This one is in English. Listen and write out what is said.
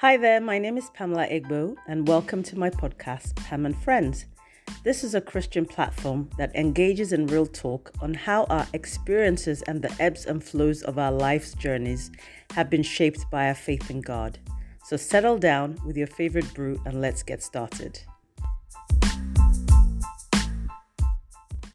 Hi there, my name is Pamela Egbo, and welcome to my podcast, Pam and Friends. This is a Christian platform that engages in real talk on how our experiences and the ebbs and flows of our life's journeys have been shaped by our faith in God. So settle down with your favorite brew and let's get started.